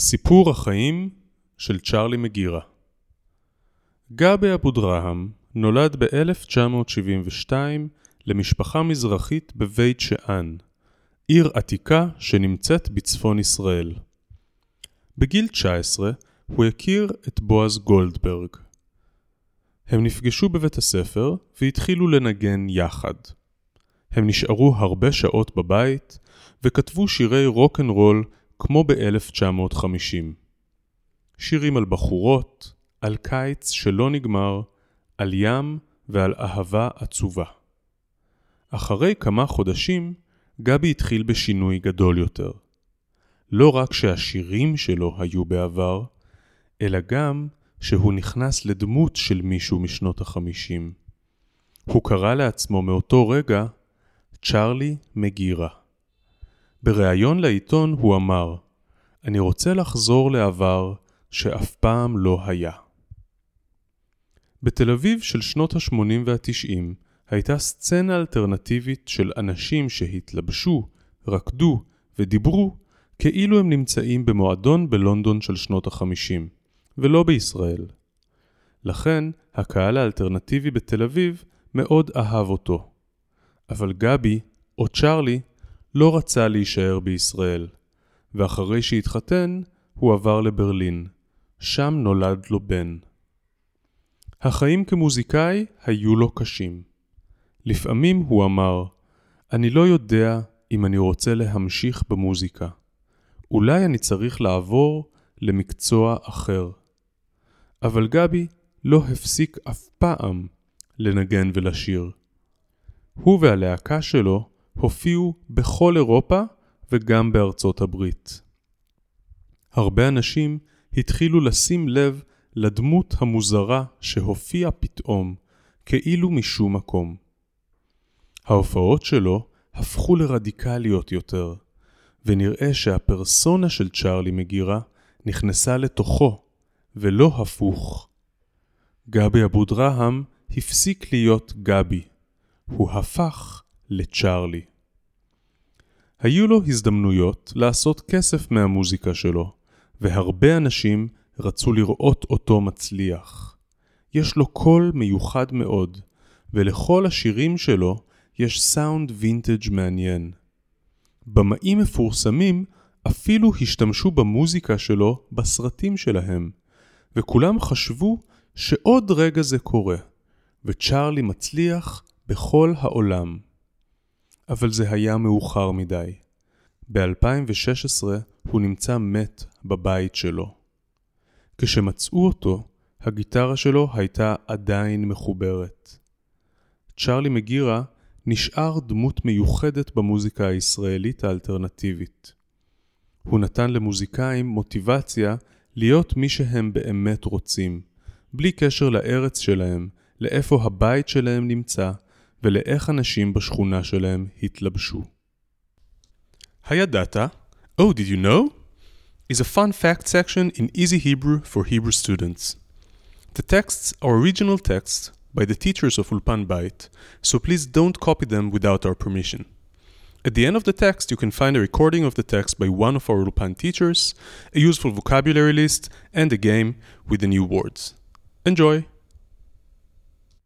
סיפור החיים של צ'רלי מגירה גבי אבו דרהם נולד ב-1972 למשפחה מזרחית בבית שאן, עיר עתיקה שנמצאת בצפון ישראל. בגיל 19 הוא הכיר את בועז גולדברג. הם נפגשו בבית הספר והתחילו לנגן יחד. הם נשארו הרבה שעות בבית וכתבו שירי רוק אנד רול כמו ב-1950. שירים על בחורות, על קיץ שלא נגמר, על ים ועל אהבה עצובה. אחרי כמה חודשים, גבי התחיל בשינוי גדול יותר. לא רק שהשירים שלו היו בעבר, אלא גם שהוא נכנס לדמות של מישהו משנות החמישים. הוא קרא לעצמו מאותו רגע צ'רלי מגירה. בריאיון לעיתון הוא אמר, אני רוצה לחזור לעבר שאף פעם לא היה. בתל אביב של שנות ה-80 וה-90 הייתה סצנה אלטרנטיבית של אנשים שהתלבשו, רקדו ודיברו כאילו הם נמצאים במועדון בלונדון של שנות ה-50, ולא בישראל. לכן, הקהל האלטרנטיבי בתל אביב מאוד אהב אותו. אבל גבי, או צ'רלי, לא רצה להישאר בישראל, ואחרי שהתחתן, הוא עבר לברלין. שם נולד לו בן. החיים כמוזיקאי היו לו קשים. לפעמים הוא אמר, אני לא יודע אם אני רוצה להמשיך במוזיקה. אולי אני צריך לעבור למקצוע אחר. אבל גבי לא הפסיק אף פעם לנגן ולשיר. הוא והלהקה שלו הופיעו בכל אירופה וגם בארצות הברית. הרבה אנשים התחילו לשים לב לדמות המוזרה שהופיעה פתאום, כאילו משום מקום. ההופעות שלו הפכו לרדיקליות יותר, ונראה שהפרסונה של צ'רלי מגירה נכנסה לתוכו, ולא הפוך. גבי אבו דרהם הפסיק להיות גבי, הוא הפך לצ'רלי. היו לו הזדמנויות לעשות כסף מהמוזיקה שלו, והרבה אנשים רצו לראות אותו מצליח. יש לו קול מיוחד מאוד, ולכל השירים שלו יש סאונד וינטג' מעניין. במאים מפורסמים אפילו השתמשו במוזיקה שלו בסרטים שלהם, וכולם חשבו שעוד רגע זה קורה, וצ'רלי מצליח בכל העולם. אבל זה היה מאוחר מדי. ב-2016 הוא נמצא מת בבית שלו. כשמצאו אותו, הגיטרה שלו הייתה עדיין מחוברת. צ'רלי מגירה נשאר דמות מיוחדת במוזיקה הישראלית האלטרנטיבית. הוא נתן למוזיקאים מוטיבציה להיות מי שהם באמת רוצים, בלי קשר לארץ שלהם, לאיפה הבית שלהם נמצא ולאיך אנשים בשכונה שלהם התלבשו. הידעת? Oh, did you know? is a fun fact section in Easy Hebrew for Hebrew students. The texts are original texts by the teachers of Ulpan Bait, so please don't copy them without our permission. At the end of the text, you can find a recording of the text by one of our Ulpan teachers, a useful vocabulary list, and a game with the new words. Enjoy!